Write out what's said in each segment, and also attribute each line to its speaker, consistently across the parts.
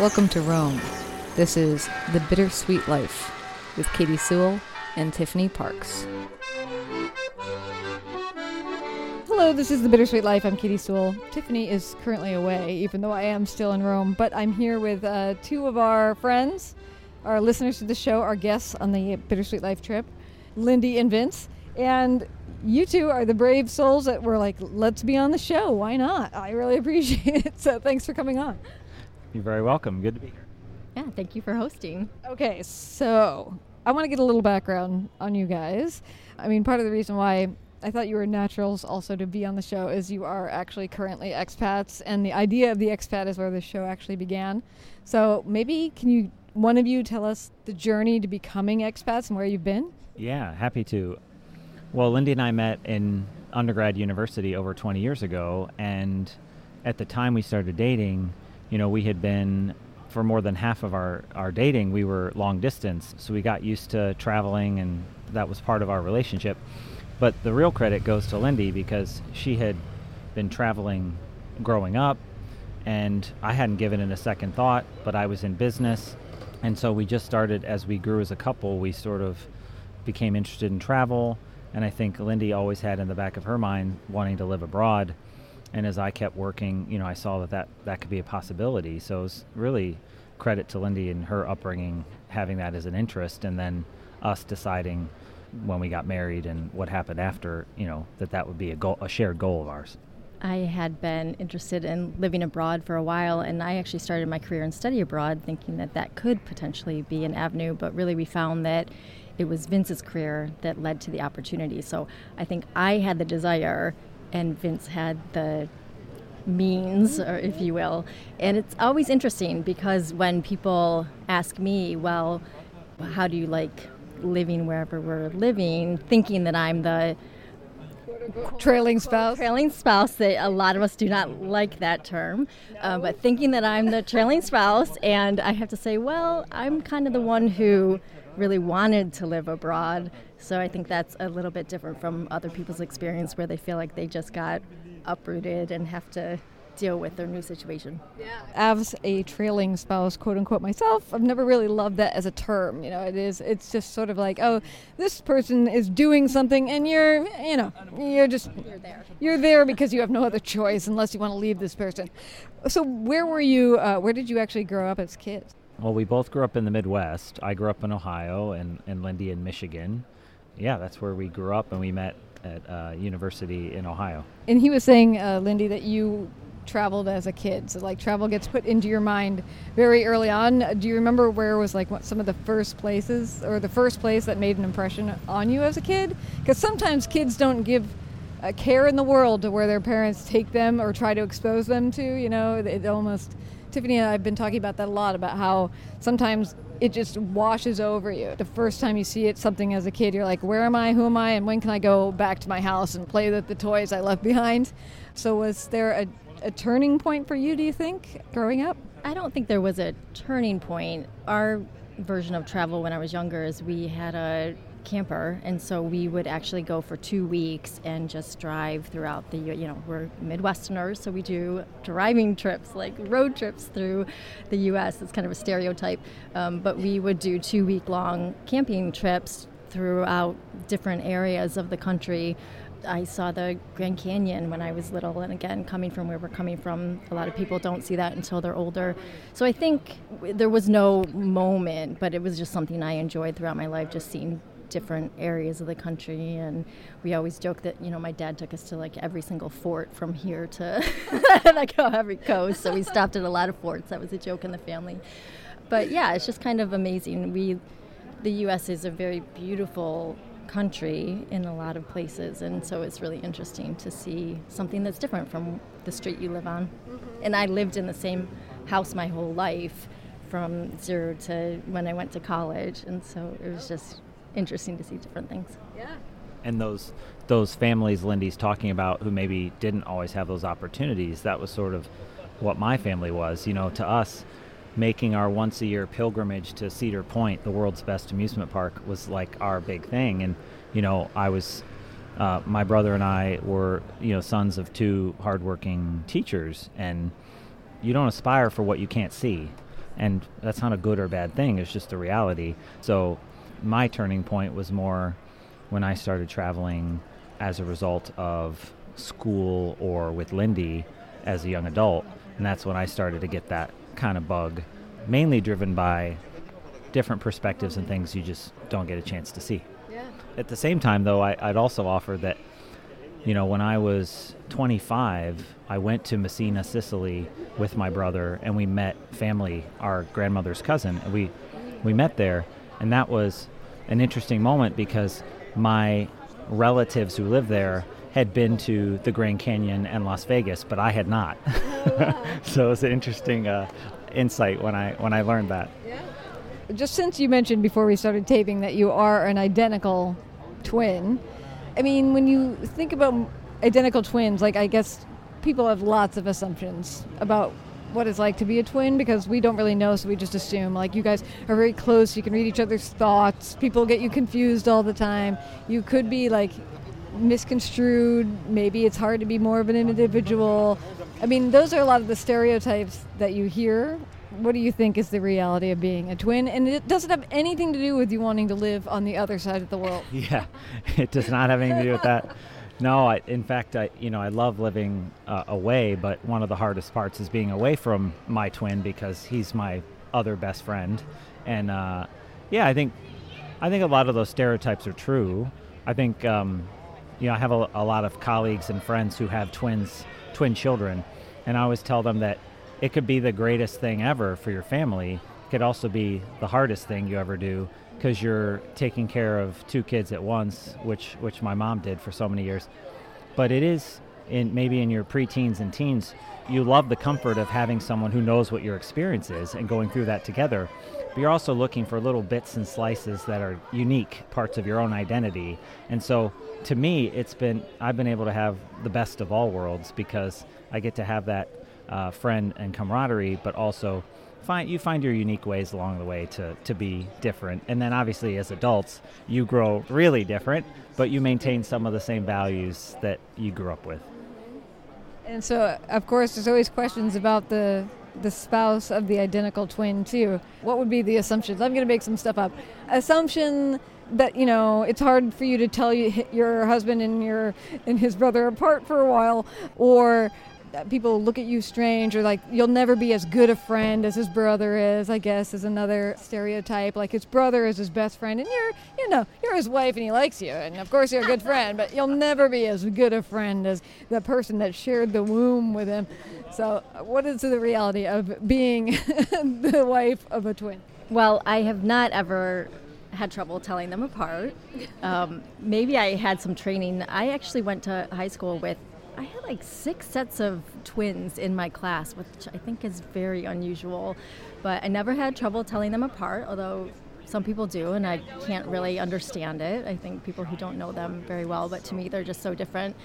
Speaker 1: Welcome to Rome. This is The Bittersweet Life with Katie Sewell and Tiffany Parks. Hello, this is The Bittersweet Life. I'm Katie Sewell. Tiffany is currently away, even though I am still in Rome, but I'm here with uh, two of our friends, our listeners to the show, our guests on the Bittersweet Life trip, Lindy and Vince. And you two are the brave souls that were like, let's be on the show. Why not? I really appreciate it. So thanks for coming on.
Speaker 2: You're very welcome. Good to be here.
Speaker 3: Yeah, thank you for hosting.
Speaker 1: Okay, so I want to get a little background on you guys. I mean, part of the reason why I thought you were naturals also to be on the show is you are actually currently expats, and the idea of the expat is where the show actually began. So maybe can you, one of you, tell us the journey to becoming expats and where you've been?
Speaker 2: Yeah, happy to. Well, Lindy and I met in undergrad university over 20 years ago, and at the time we started dating, you know, we had been for more than half of our, our dating, we were long distance. So we got used to traveling, and that was part of our relationship. But the real credit goes to Lindy because she had been traveling growing up, and I hadn't given it a second thought, but I was in business. And so we just started, as we grew as a couple, we sort of became interested in travel. And I think Lindy always had in the back of her mind wanting to live abroad and as I kept working, you know, I saw that that, that could be a possibility. So it was really credit to Lindy and her upbringing, having that as an interest, and then us deciding when we got married and what happened after, you know, that that would be a goal, a shared goal of ours.
Speaker 3: I had been interested in living abroad for a while, and I actually started my career in study abroad thinking that that could potentially be an avenue, but really we found that it was Vince's career that led to the opportunity. So I think I had the desire and Vince had the means, or if you will. And it's always interesting because when people ask me, well, how do you like living wherever we're living, thinking that I'm the
Speaker 1: trailing spouse.
Speaker 3: Trailing spouse. That a lot of us do not like that term, uh, but thinking that I'm the trailing spouse, and I have to say, well, I'm kind of the one who really wanted to live abroad. So I think that's a little bit different from other people's experience where they feel like they just got uprooted and have to deal with their new situation.
Speaker 1: Yeah. As a trailing spouse, quote unquote, myself, I've never really loved that as a term. You know, it is, it's just sort of like, oh, this person is doing something and you're, you know, you're just, you're there. You're there because you have no other choice unless you want to leave this person. So where were you, uh, where did you actually grow up as kids?
Speaker 2: Well, we both grew up in the Midwest. I grew up in Ohio and, and Lindy in Michigan. Yeah, that's where we grew up and we met at uh, university in Ohio.
Speaker 1: And he was saying, uh, Lindy, that you traveled as a kid. So, like, travel gets put into your mind very early on. Do you remember where was like what, some of the first places or the first place that made an impression on you as a kid? Because sometimes kids don't give a care in the world to where their parents take them or try to expose them to. You know, it almost Tiffany and I have been talking about that a lot about how sometimes it just washes over you. The first time you see it, something as a kid, you're like, where am I? Who am I? And when can I go back to my house and play with the toys I left behind? So, was there a, a turning point for you, do you think, growing up?
Speaker 3: I don't think there was a turning point. Our version of travel when I was younger is we had a camper, and so we would actually go for two weeks and just drive throughout the. You know, we're Midwesterners, so we do driving trips, like road trips through the U.S. It's kind of a stereotype, um, but we would do two week long camping trips throughout different areas of the country. I saw the Grand Canyon when I was little, and again, coming from where we're coming from, a lot of people don't see that until they're older. So I think there was no moment, but it was just something I enjoyed throughout my life, just seeing different areas of the country and we always joke that you know my dad took us to like every single fort from here to like every coast so we stopped at a lot of forts. That was a joke in the family. But yeah it's just kind of amazing. We the us is a very beautiful country in a lot of places and so it's really interesting to see something that's different from the street you live on. Mm-hmm. and i lived in the same house my whole life from zero to when I went to college, and so it was just interesting to see different things.
Speaker 1: Yeah.
Speaker 2: And those those families Lindy's talking about who maybe didn't always have those opportunities, that was sort of what my family was. You know, to us, making our once a year pilgrimage to Cedar Point, the world's best amusement park, was like our big thing. And, you know, I was, uh, my brother and I were, you know, sons of two hardworking teachers, and you don't aspire for what you can't see. And that's not a good or bad thing, it's just a reality. So my turning point was more when I started traveling as a result of school or with Lindy as a young adult. And that's when I started to get that kind of bug, mainly driven by different perspectives and things you just don't get a chance to see. Yeah. At the same time, though, I, would also offer that, you know, when I was 25, I went to Messina, Sicily with my brother, and we met family, our grandmother's cousin. And we, we met there, and that was an interesting moment because my relatives who live there had been to the Grand Canyon and Las Vegas, but I had not. So it was an interesting uh, insight when I when I learned that.
Speaker 1: Yeah. Just since you mentioned before we started taping that you are an identical twin, I mean, when you think about identical twins, like I guess people have lots of assumptions about what it's like to be a twin because we don't really know, so we just assume. Like you guys are very close, you can read each other's thoughts. People get you confused all the time. You could be like misconstrued. Maybe it's hard to be more of an individual. I mean, those are a lot of the stereotypes that you hear. What do you think is the reality of being a twin? And it doesn't have anything to do with you wanting to live on the other side of the world.
Speaker 2: Yeah, it does not have anything to do with that. No, I, in fact, I you know I love living uh, away, but one of the hardest parts is being away from my twin because he's my other best friend, and uh, yeah, I think I think a lot of those stereotypes are true. I think um, you know, I have a, a lot of colleagues and friends who have twins, twin children, and I always tell them that it could be the greatest thing ever for your family. Could also be the hardest thing you ever do because you're taking care of two kids at once, which which my mom did for so many years. But it is in maybe in your preteens and teens, you love the comfort of having someone who knows what your experience is and going through that together. But you're also looking for little bits and slices that are unique parts of your own identity. And so to me, it's been I've been able to have the best of all worlds because I get to have that uh, friend and camaraderie, but also find you find your unique ways along the way to to be different. And then obviously as adults, you grow really different, but you maintain some of the same values that you grew up with.
Speaker 1: And so, of course, there's always questions about the the spouse of the identical twin too. What would be the assumptions? I'm going to make some stuff up. Assumption that you know it's hard for you to tell you, your husband and your and his brother apart for a while, or people look at you strange, or like you'll never be as good a friend as his brother is. I guess is another stereotype. Like his brother is his best friend, and you're you know you're his wife, and he likes you, and of course you're a good friend, but you'll never be as good a friend as the person that shared the womb with him. So, what is the reality of being the wife of a twin?
Speaker 3: Well, I have not ever had trouble telling them apart. Um, maybe I had some training. I actually went to high school with, I had like six sets of twins in my class, which I think is very unusual. But I never had trouble telling them apart, although some people do, and I can't really understand it. I think people who don't know them very well, but to me, they're just so different.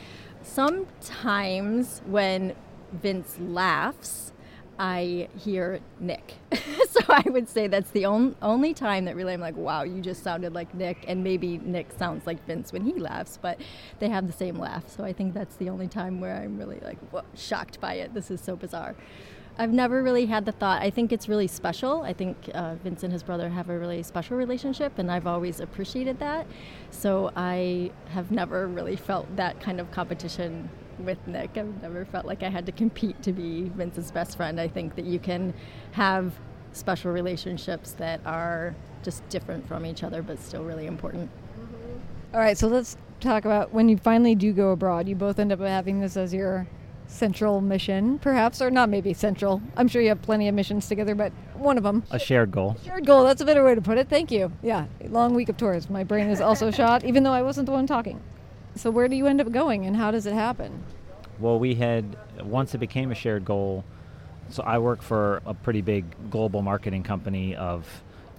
Speaker 3: Sometimes when Vince laughs, I hear Nick. so I would say that's the on- only time that really I'm like, wow, you just sounded like Nick. And maybe Nick sounds like Vince when he laughs, but they have the same laugh. So I think that's the only time where I'm really like shocked by it. This is so bizarre. I've never really had the thought. I think it's really special. I think uh, Vince and his brother have a really special relationship, and I've always appreciated that. So I have never really felt that kind of competition with Nick. I've never felt like I had to compete to be Vince's best friend. I think that you can have special relationships that are just different from each other but still really important.
Speaker 1: Mm-hmm. All right, so let's talk about when you finally do go abroad. You both end up having this as your central mission, perhaps, or not maybe central. I'm sure you have plenty of missions together, but one of them.
Speaker 2: A shared goal.
Speaker 1: Shared goal, that's a better way to put it. Thank you. Yeah, long week of tours. My brain is also shot, even though I wasn't the one talking. So where do you end up going, and how does it happen?
Speaker 2: Well, we had once it became a shared goal. So I work for a pretty big global marketing company of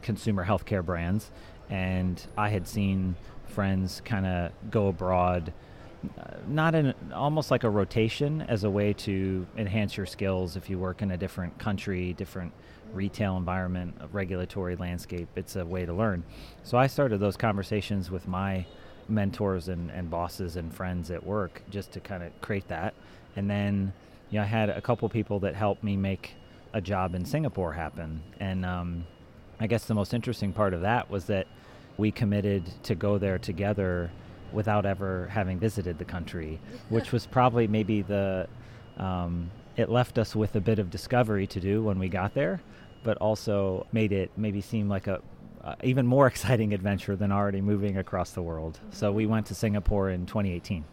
Speaker 2: consumer healthcare brands, and I had seen friends kind of go abroad, uh, not in almost like a rotation as a way to enhance your skills if you work in a different country, different retail environment, regulatory landscape. It's a way to learn. So I started those conversations with my mentors and, and bosses and friends at work just to kind of create that. And then, you know, I had a couple people that helped me make a job in Singapore happen. And um, I guess the most interesting part of that was that we committed to go there together without ever having visited the country, which was probably maybe the um, it left us with a bit of discovery to do when we got there, but also made it maybe seem like a uh, even more exciting adventure than already moving across the world. So we went to Singapore in 2018.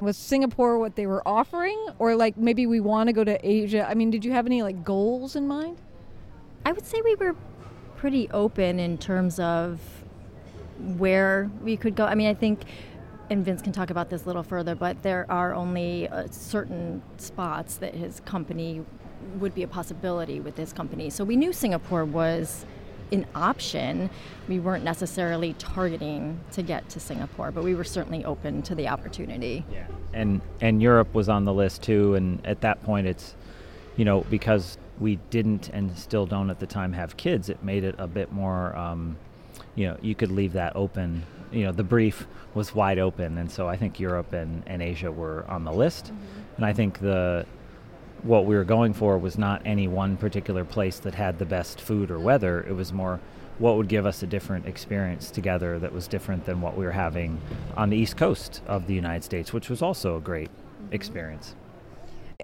Speaker 1: Was Singapore what they were offering, or like maybe we want to go to Asia? I mean, did you have any like goals in mind?
Speaker 3: I would say we were pretty open in terms of where we could go. I mean, I think, and Vince can talk about this a little further, but there are only uh, certain spots that his company would be a possibility with his company. So we knew Singapore was an option. We weren't necessarily targeting to get to Singapore, but we were certainly open to the opportunity.
Speaker 2: Yeah. And and Europe was on the list too and at that point it's you know because we didn't and still don't at the time have kids, it made it a bit more um, you know, you could leave that open. You know, the brief was wide open, and so I think Europe and, and Asia were on the list. Mm-hmm. And I think the what we were going for was not any one particular place that had the best food or weather. It was more what would give us a different experience together that was different than what we were having on the East Coast of the United States, which was also a great mm-hmm. experience.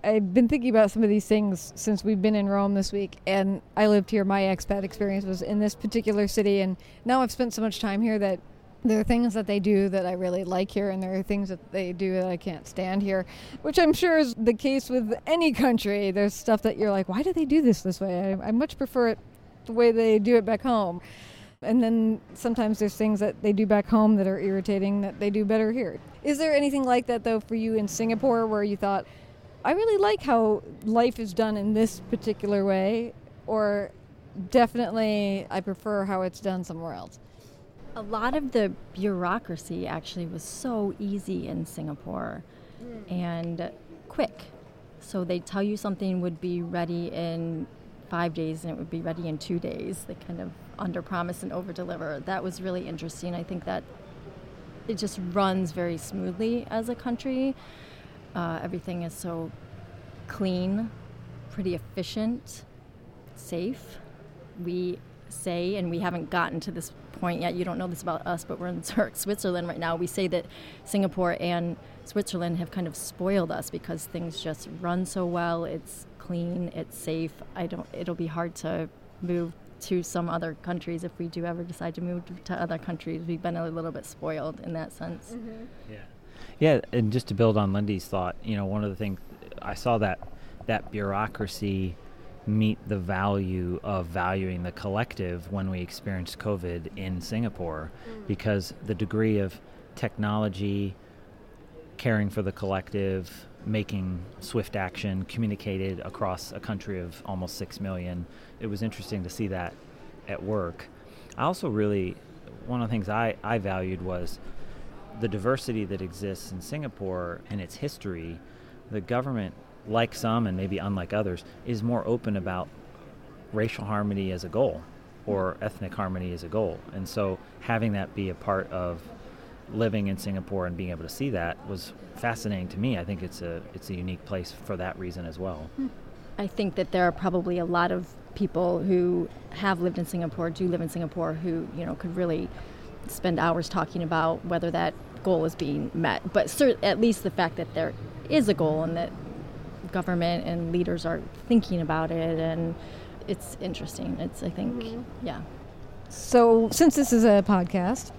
Speaker 1: I've been thinking about some of these things since we've been in Rome this week, and I lived here. My expat experience was in this particular city, and now I've spent so much time here that there are things that they do that I really like here, and there are things that they do that I can't stand here, which I'm sure is the case with any country. There's stuff that you're like, why do they do this this way? I, I much prefer it the way they do it back home. And then sometimes there's things that they do back home that are irritating that they do better here. Is there anything like that, though, for you in Singapore where you thought, I really like how life is done in this particular way, or definitely I prefer how it's done somewhere else?
Speaker 3: A lot of the bureaucracy actually was so easy in Singapore mm. and quick. So they tell you something would be ready in five days and it would be ready in two days. They kind of under promise and over deliver. That was really interesting. I think that it just runs very smoothly as a country. Uh, everything is so clean, pretty efficient, safe. We say, and we haven't gotten to this point yet. You don't know this about us, but we're in Zurich, Switzerland right now. We say that Singapore and Switzerland have kind of spoiled us because things just run so well. It's clean, it's safe. I don't. It'll be hard to move to some other countries if we do ever decide to move to other countries. We've been a little bit spoiled in that sense.
Speaker 2: Mm-hmm. Yeah. Yeah, and just to build on Lindy's thought, you know, one of the things I saw that that bureaucracy meet the value of valuing the collective when we experienced COVID in Singapore mm. because the degree of technology, caring for the collective, making swift action communicated across a country of almost 6 million. It was interesting to see that at work. I also really, one of the things I, I valued was the diversity that exists in Singapore and its history. The government like some and maybe unlike others, is more open about racial harmony as a goal or ethnic harmony as a goal. And so having that be a part of living in Singapore and being able to see that was fascinating to me. I think it's a it's a unique place for that reason as well. Hmm.
Speaker 3: I think that there are probably a lot of people who have lived in Singapore, do live in Singapore, who you know could really spend hours talking about whether that goal is being met. But cert- at least the fact that there is a goal and that government and leaders are thinking about it, and it's interesting. It's I think mm-hmm. yeah.
Speaker 1: So since this is a podcast,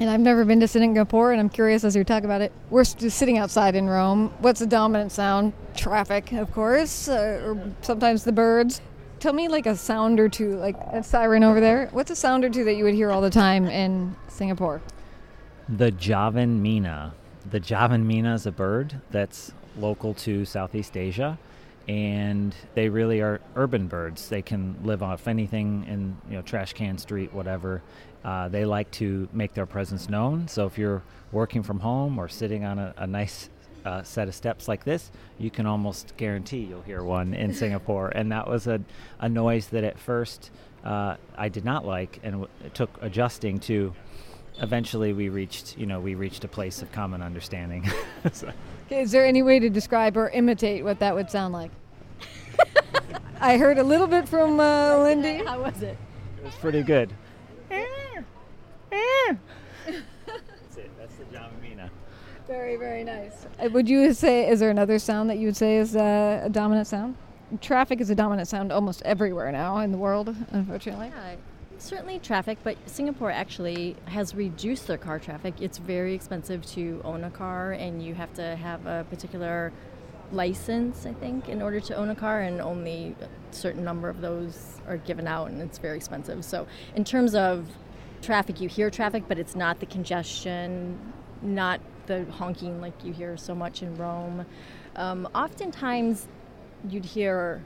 Speaker 1: and I've never been to Singapore, and I'm curious as you talk about it. We're just sitting outside in Rome. What's the dominant sound? Traffic, of course, uh, or sometimes the birds. Tell me like a sound or two, like a siren over there. What's a sound or two that you would hear all the time in Singapore?
Speaker 2: The Javan myna. The Javan myna is a bird that's local to Southeast Asia, and they really are urban birds. They can live off anything in you know trash can street, whatever. Uh, they like to make their presence known. So if you're working from home or sitting on a, a nice uh, set of steps like this, you can almost guarantee you'll hear one in Singapore. And that was a, a noise that at first uh, I did not like, and w- it took adjusting to. Eventually, we reached, you know, we reached a place of common understanding.
Speaker 1: so. Is there any way to describe or imitate what that would sound like? I heard a little bit from uh, Lindy.
Speaker 3: How was it?
Speaker 2: It was pretty good. That's it. That's the Javan myna.
Speaker 1: Very, very nice. Uh, Would you say, is there another sound that you would say is uh, a dominant sound? Traffic is a dominant sound almost everywhere now in the world, unfortunately.
Speaker 3: Yeah, certainly traffic, but Singapore actually has reduced their car traffic. It's very expensive to own a car, and you have to have a particular license, I think, in order to own a car, and only a certain number of those are given out, and it's very expensive. So, in terms of traffic, you hear traffic, but it's not the congestion, not the honking like you hear so much in Rome. Um, oftentimes, you'd hear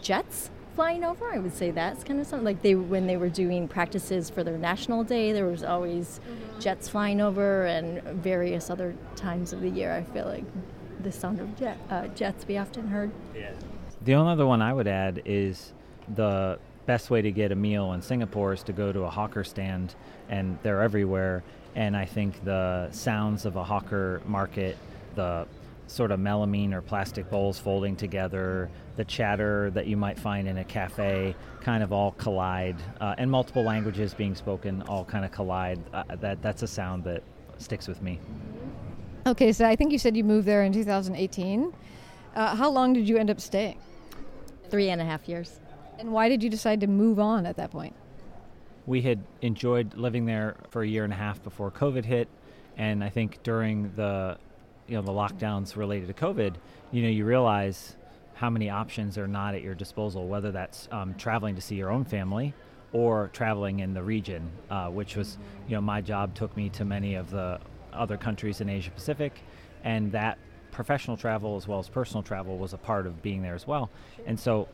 Speaker 3: jets flying over. I would say that's kind of something like they when they were doing practices for their national day. There was always jets flying over, and various other times of the year. I feel like the sound of jet, uh, jets we often heard.
Speaker 2: Yeah. The only other one I would add is the best way to get a meal in Singapore is to go to a hawker stand, and they're everywhere. And I think the sounds of a hawker market, the sort of melamine or plastic bowls folding together, the chatter that you might find in a cafe, kind of all collide, uh, and multiple languages being spoken all kind of collide. Uh, that that's a sound that sticks with me.
Speaker 1: Okay, so I think you said you moved there in 2018. Uh, how long did you end up staying?
Speaker 3: Three and a half years.
Speaker 1: And why did you decide to move on at that point?
Speaker 2: We had enjoyed living there for a year and a half before COVID hit, and I think during the you know the lockdowns related to COVID, you know you realize how many options are not at your disposal, whether that's um, traveling to see your own family or traveling in the region, uh, which was you know my job took me to many of the other countries in Asia Pacific, and that professional travel as well as personal travel was a part of being there as well. And so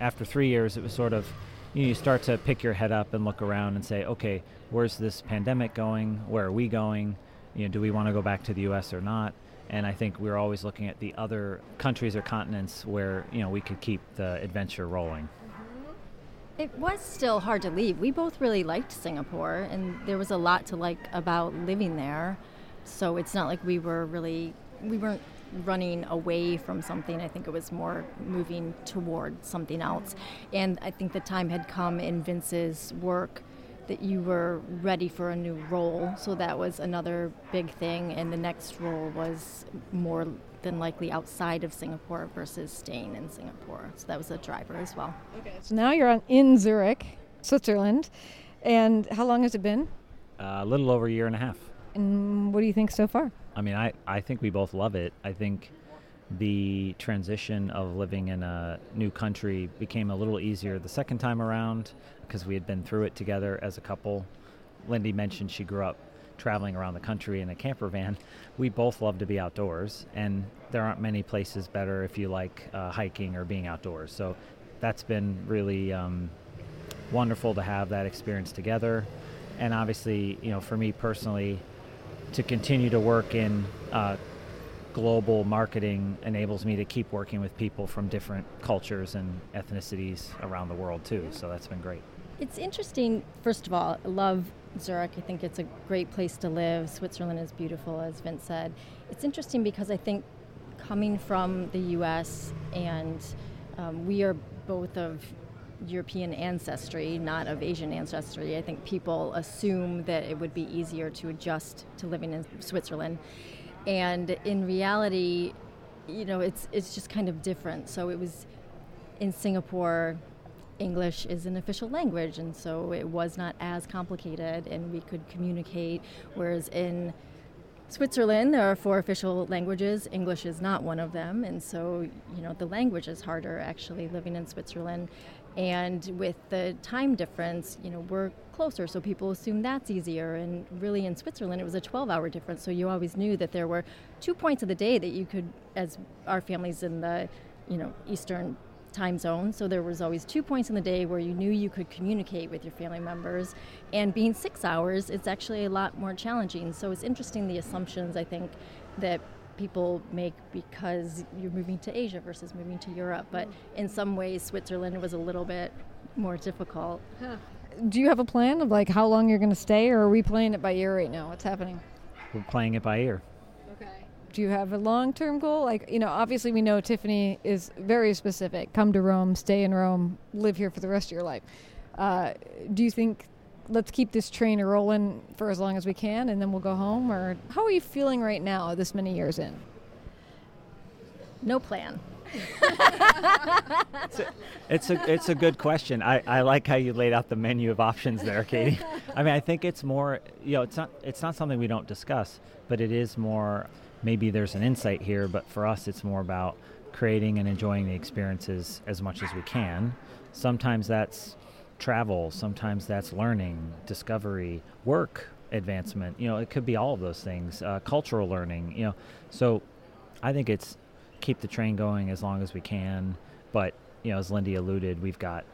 Speaker 2: after three years, it was sort of you, know, you start to pick your head up and look around and say, okay, where's this pandemic going? Where are we going? You know, do we want to go back to the U.S. or not? And I think we're always looking at the other countries or continents where you know we could keep the adventure rolling. Mm-hmm.
Speaker 3: It was still hard to leave. We both really liked Singapore, and there was a lot to like about living there. So it's not like we were really we weren't running away from something. I think it was more moving toward something else. And I think the time had come in Vince's work that you were ready for a new role. So that was another big thing. And the next role was more than likely outside of Singapore versus staying in Singapore. So that was a driver as well.
Speaker 1: Okay. So now you're on, in Zurich, Switzerland. And how long has it been?
Speaker 2: Uh, a little over a year and a half.
Speaker 1: And what do you think so far?
Speaker 2: I mean, I, I think we both love it. I think the transition of living in a new country became a little easier the second time around because we had been through it together as a couple. Lindy mentioned she grew up traveling around the country in a camper van. We both love to be outdoors, and there aren't many places better if you like uh, hiking or being outdoors. So that's been really um, wonderful to have that experience together. And obviously, you know, for me personally, to continue to work in uh, global marketing enables me to keep working with people from different cultures and ethnicities around the world too. So that's been great.
Speaker 3: It's interesting. First of all, I love Zurich. I think it's a great place to live. Switzerland is beautiful, as Vince said. It's interesting because I think coming from the U.S. and um, we are both of European ancestry, not of Asian ancestry. I think people assume that it would be easier to adjust to living in Switzerland. And in reality, you know, it's it's just kind of different. So it was in Singapore, English is an official language, and so it was not as complicated, and we could communicate. Whereas in Switzerland, there are four official languages. English is not one of them, and so you know the language is harder actually living in Switzerland. And with the time difference, you know, we're closer, so people assume that's easier. And really, in Switzerland, it was a 12-hour difference, so you always knew that there were two points of the day that you could, as our families in the, you know, Eastern time zone. So there was always two points in the day where you knew you could communicate with your family members. And being six hours, it's actually a lot more challenging. So it's interesting the assumptions I think that people make because you're moving to Asia versus moving to Europe. But mm. in some ways, Switzerland was a little bit more difficult.
Speaker 1: Do you have a plan of like how long you're going to stay, or are we playing it by ear right now? What's happening?
Speaker 2: We're playing it by ear.
Speaker 1: Do you have a long term goal? Like, you know, obviously we know Tiffany is very specific come to Rome, stay in Rome, live here for the rest of your life. Uh, do you think let's keep this train rolling for as long as we can and then we'll go home? Or how are you feeling right now, this many years in?
Speaker 3: No plan.
Speaker 2: It's, a, it's a it's a good question. I, I like how you laid out the menu of options there, Katie. I mean, I think it's more you know it's not it's not something we don't discuss, but it is more maybe there's an insight here, but for us it's more about creating and enjoying the experiences as much as we can. Sometimes that's travel, sometimes that's learning, discovery, work advancement. You know, it could be all of those things. Uh, cultural learning. You know, so I think it's keep the train going as long as we can. But you know, as Lindy alluded, we've got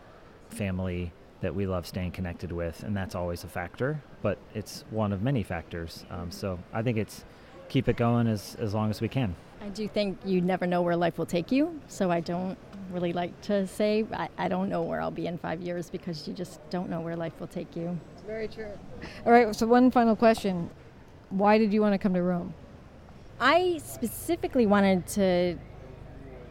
Speaker 2: family that we love staying connected with, and that's always a factor. But it's one of many factors. Um, so I think it's keep it going as as long as we can.
Speaker 3: I do think you never know where life will take you, so I don't really like to say. I, I don't know where I'll be in five years because you just don't know where life will take you.
Speaker 1: It's very true. All right, so one final question. Why did you want to come to Rome?
Speaker 3: I specifically wanted to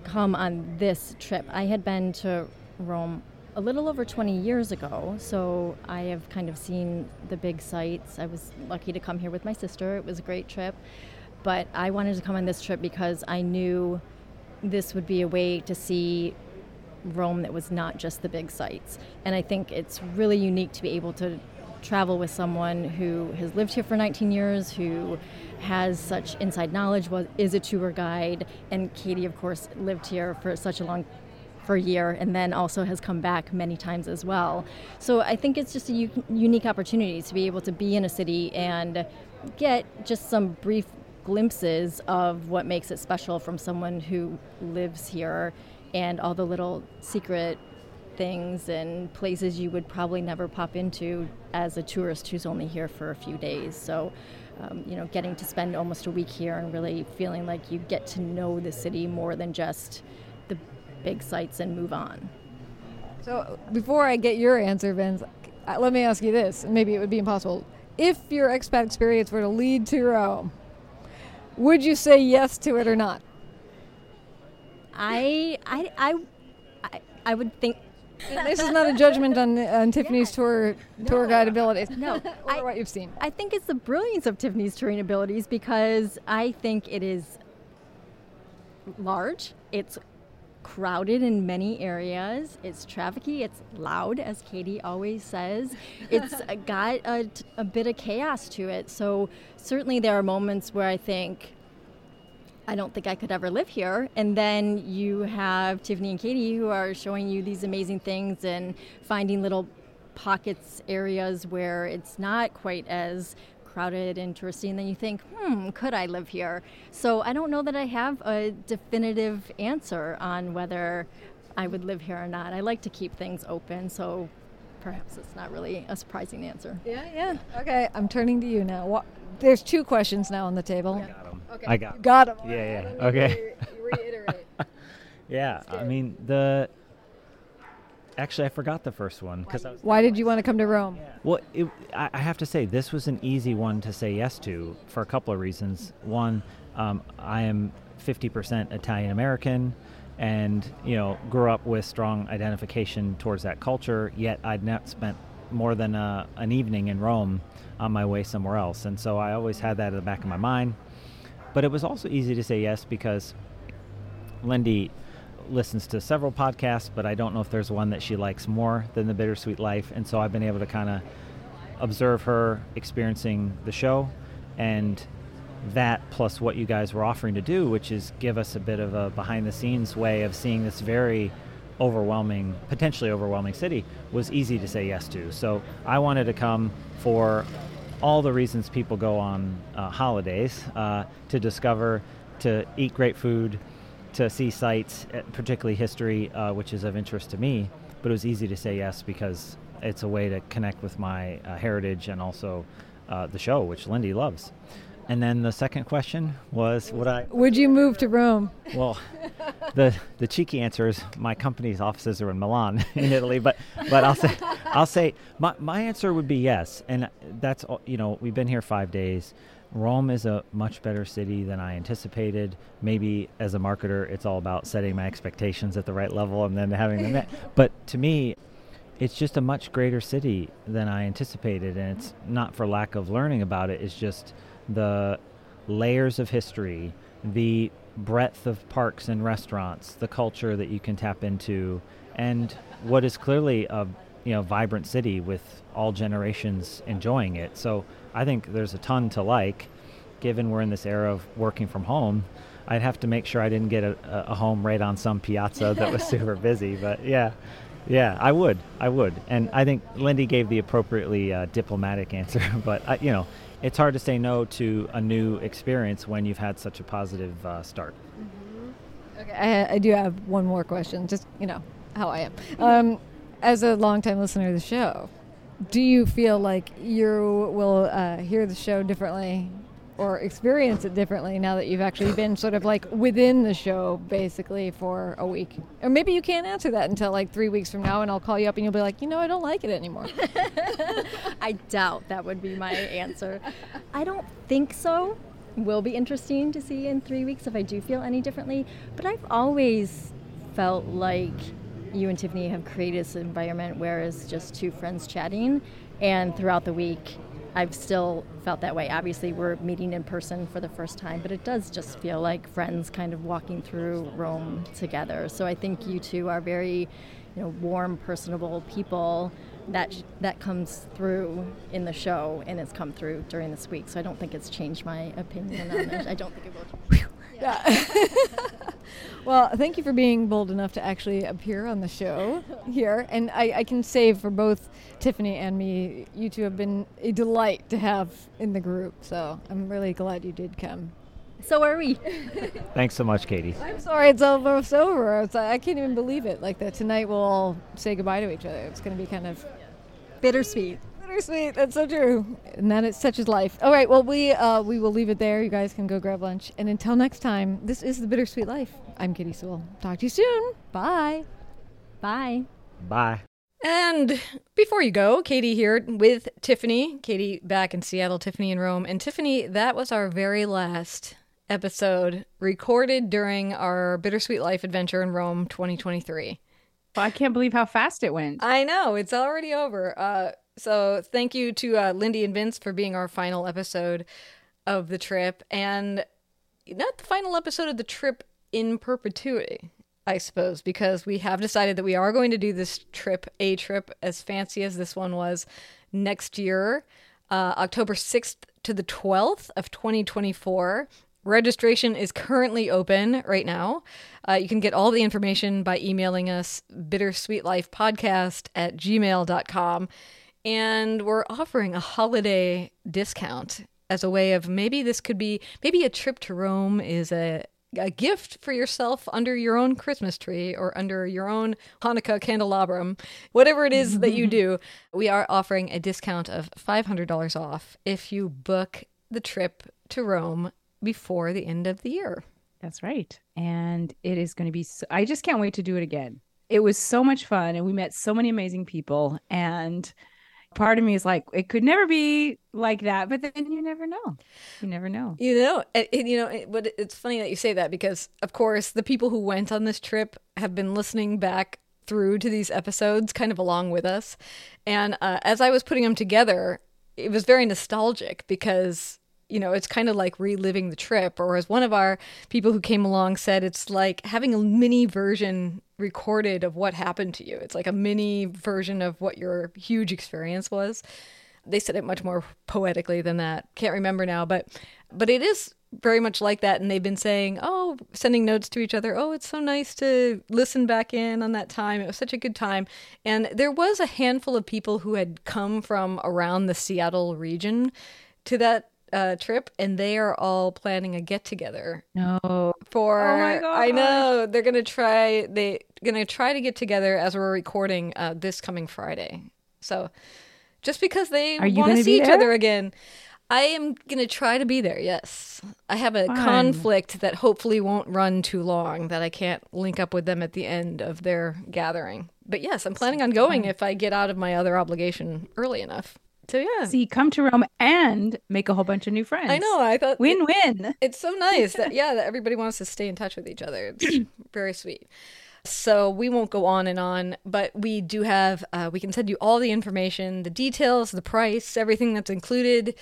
Speaker 3: come on this trip. I had been to Rome a little over 20 years ago, so I have kind of seen the big sites. I was lucky to come here with my sister. It was a great trip. But I wanted to come on this trip because I knew this would be a way to see Rome that was not just the big sites. And I think it's really unique to be able to travel with someone who has lived here for 19 years, who has such inside knowledge, was is a tour guide, and Katie, of course, lived here for such a long for a year and then also has come back many times as well. So I think it's just a u- unique opportunity to be able to be in a city and get just some brief glimpses of what makes it special from someone who lives here and all the little secret things and places you would probably never pop into as a tourist who's only here for a few days. So, um, you know, getting to spend almost a week here and really feeling like you get to know the city more than just the big sites and move on.
Speaker 1: So, before I get your answer, Vince, uh, let me ask you this. Maybe it would be impossible. If your expat experience were to lead to Rome, would you say yes to it or not?
Speaker 3: I, I, I, I, I would think
Speaker 1: this is not a judgment on, on Tiffany's yeah. tour tour no. guide abilities.
Speaker 3: No,
Speaker 1: or I, what you've seen.
Speaker 3: I think it's the brilliance of Tiffany's touring abilities because I think it is large. It's crowded in many areas. It's trafficy. It's loud, as Katie always says. It's got a, a bit of chaos to it. So certainly there are moments where I think I don't think I could ever live here. And then you have Tiffany and Katie who are showing you these amazing things and finding little pockets, areas where it's not quite as crowded and touristy. And then you think, hmm, could I live here? So I don't know that I have a definitive answer on whether I would live here or not. I like to keep things open. So perhaps it's not really a surprising answer.
Speaker 1: Yeah, yeah. Okay, I'm turning to you now. What, there's two questions now on the table.
Speaker 2: Yeah. Okay. I got.
Speaker 1: got him.
Speaker 2: Yeah, yeah. Okay. reiterate. yeah, I mean the. Actually, I forgot the first one because
Speaker 1: Why did you want to come to Rome?
Speaker 2: Yeah. Well, it, I, I have to say this was an easy one to say yes to for a couple of reasons. One, um, I am 50% Italian American, and you know, grew up with strong identification towards that culture. Yet I'd not spent more than a, uh, an evening in Rome on my way somewhere else, and so I always had that in the back of my mind. But it was also easy to say yes because Lindy listens to several podcasts, but I don't know if there's one that she likes more than The Bittersweet Life. And so I've been able to kind of observe her experiencing the show and that plus what you guys were offering to do, which is give us a bit of a behind the scenes way of seeing this very overwhelming, potentially overwhelming city, was easy to say yes to. So I wanted to come for all the reasons people go on uh, holidays uh, to discover, to eat great food, to see sites, uh, particularly history, uh, which is of interest to me. But it was easy to say yes because it's a way to connect with my uh, heritage and also uh, the show, which Lindy loves. And then the second question was, would I?
Speaker 4: Would you move to Rome?
Speaker 2: Well, the the cheeky answer is my company's offices are in Milan, in Italy. But but I'll say I'll say my my answer would be yes, and that's you know we've been here five days. Rome is a much better city than I anticipated. Maybe as a marketer, it's all about setting my expectations at the right level and then having them met. But to me, it's just a much greater city than I anticipated, and it's not for lack of learning about it. It's just the layers of history, the breadth of parks and restaurants, the culture that you can tap into, and what is clearly a you know vibrant city with all generations enjoying it. So I think there's a ton to like. Given we're in this era of working from home, I'd have to make sure I didn't get a, a home right on some piazza that was super busy. But yeah, yeah, I would, I would, and I think Lindy gave the appropriately uh, diplomatic answer. But uh, you know, it's hard to say no to a new experience when you've had such a positive uh, start.
Speaker 4: Mm-hmm. Okay, I, I, do have one more question. Just you know how I am. Um, as a longtime listener of the show, do you feel like you will uh, hear the show differently or experience it differently now that you've actually been sort of like within the show basically for a week? Or maybe you can't answer that until like three weeks from now and I'll call you up and you'll be like, you know, I don't like it anymore.
Speaker 3: I doubt that would be my answer. I don't think so. Will be interesting to see in three weeks if I do feel any differently. But I've always felt like you and Tiffany have created this environment where it's just two friends chatting. And throughout the week, I've still felt that way. Obviously, we're meeting in person for the first time, but it does just feel like friends kind of walking through Rome together. So I think you two are very, you know, warm, personable people. That that comes through in the show, and it's come through during this week. So I don't think it's changed my opinion on it. I don't think it will.
Speaker 4: Yeah. well, thank you for being bold enough to actually appear on the show here. And I, I, can say for both Tiffany and me, you two have been a delight to have in the group. So I'm really glad you did come.
Speaker 3: So are we.
Speaker 2: Thanks so much, Katie.
Speaker 4: I'm sorry it's almost over. It's, I can't even believe it. Like that tonight we'll all say goodbye to each other. It's going to be kind of
Speaker 3: bittersweet
Speaker 4: bittersweet. That's so true. And that is such is life. All right. Well, we uh, we will leave it there. You guys can go grab lunch. And until next time, this is the bittersweet life. I'm Katie Sewell. Talk to you soon. Bye.
Speaker 3: Bye.
Speaker 2: Bye.
Speaker 4: And before you go, Katie here with Tiffany. Katie back in Seattle, Tiffany in Rome. And Tiffany, that was our very last episode recorded during our Bittersweet Life adventure in Rome 2023.
Speaker 5: Well, I can't believe how fast it went.
Speaker 4: I know. It's already over. Uh, so thank you to uh, Lindy and Vince for being our final episode of the trip, and not the final episode of the trip in perpetuity, I suppose, because we have decided that we are going to do this trip, a trip as fancy as this one was, next year, uh, October 6th to the 12th of 2024. Registration is currently open right now. Uh, you can get all the information by emailing us bittersweetlifepodcast at gmail.com and we're offering a holiday discount as a way of maybe this could be maybe a trip to Rome is a a gift for yourself under your own Christmas tree or under your own Hanukkah candelabrum, whatever it is that you do, we are offering a discount of $500 off if you book the trip to Rome before the end of the year.
Speaker 5: That's right. And it is going to be, so, I just can't wait to do it again. It was so much fun and we met so many amazing people. And part of me is like it could never be like that but then you never know. You never know.
Speaker 4: You know it, you know it, but it's funny that you say that because of course the people who went on this trip have been listening back through to these episodes kind of along with us. And uh, as i was putting them together it was very nostalgic because you know, it's kind of like reliving the trip. Or as one of our people who came along said, it's like having a mini version recorded of what happened to you. It's like a mini version of what your huge experience was. They said it much more poetically than that. Can't remember now, but but it is very much like that and they've been saying, "Oh, sending notes to each other. Oh, it's so nice to listen back in on that time. It was such a good time." And there was a handful of people who had come from around the Seattle region to that uh, trip, and they are all planning a get together.
Speaker 5: No,
Speaker 4: for oh my God. I know they're gonna try. They gonna try to get together as we're recording uh, this coming Friday. So, just because they want to see each other again. I am going to try to be there, yes. I have a
Speaker 5: Fun.
Speaker 4: conflict that hopefully won't run too long, that I can't link up with them at the end of their gathering. But yes, I'm planning on going if I get out of my other obligation early enough. So yeah.
Speaker 5: See, come to Rome and make a whole bunch of new friends.
Speaker 4: I know. I thought
Speaker 5: Win win.
Speaker 4: It's so nice that yeah, that everybody wants to stay in touch with each other. It's very sweet. So we won't go on and on, but we do have uh, we can send you all the information, the details, the price, everything that's included,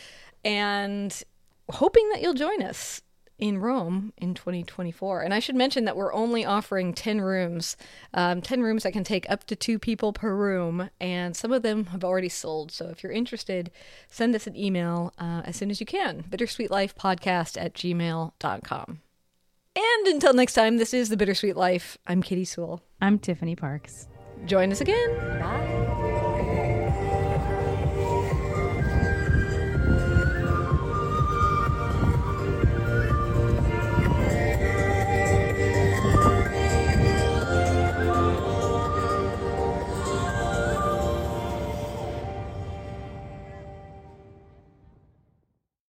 Speaker 4: and hoping that you'll join us in Rome in 2024. And I should mention that we're only offering 10 rooms, um, 10 rooms that can take up to two people per room, and some of them have already sold. So if you're interested, send us an email uh, as soon as you can. Bittersweetlifepodcast at gmail.com. And until next time, this is The Bittersweet Life. I'm Katy Sewall.
Speaker 5: I'm Tiffany Parks.
Speaker 4: Join us again. Bye.